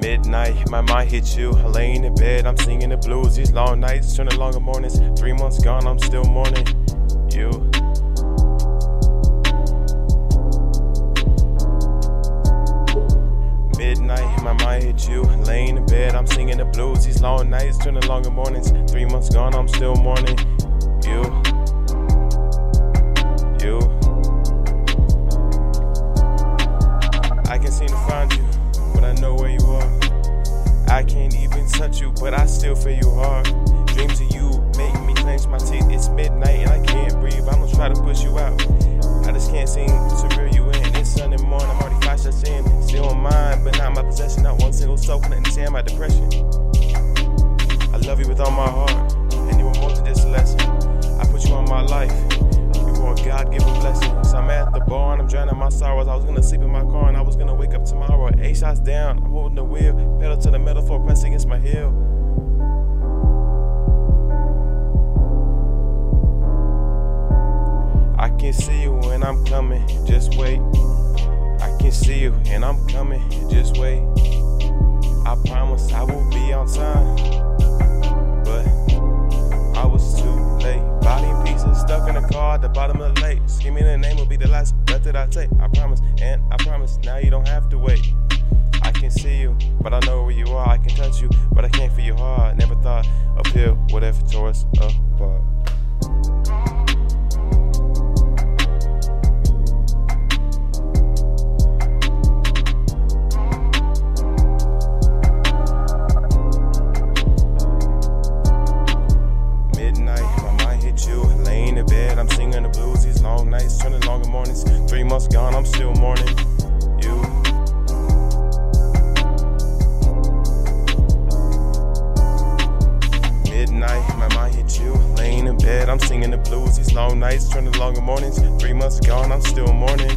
Midnight, my mind hits you. Laying in bed, I'm singing the blues. These long nights turn to longer mornings. Three months gone, I'm still mourning My you. Laying in bed, I'm singing the blues. These long nights turn to longer mornings. Three months gone, I'm still mourning you. You. I can't seem to find you, but I know where you are. I can't even touch you, but I still feel you hard. Dreams of you make me clench my teeth. It's midnight and I can't breathe. I'm not my possession. Not one single soul, to say my depression. I love you with all my heart, and you were more than just a lesson. I put you on my life. You were a God given blessing. So I'm at the bar and I'm drowning my sorrows. I was gonna sleep in my car and I was gonna wake up tomorrow. Eight shots down, I'm holding the wheel. Pedal to the metal for press against my heel. I can see you when I'm coming, just wait. I can see you and I'm coming, just wait. I promise I will be on time. But I was too late. Body pieces, stuck in the car at the bottom of the lake. Screaming the name will be the last breath that I take. I promise, and I promise, now you don't have to wait. I can see you, but I know where you are. I can touch you, but I can't feel your heart. Never thought uphill, whatever tore us you. Laying in bed, I'm singing the blues. These long nights turning longer mornings. Three months gone, I'm still mourning you. Midnight, my mind hit you. Laying in bed, I'm singing the blues. These long nights turning longer mornings. Three months gone, I'm still mourning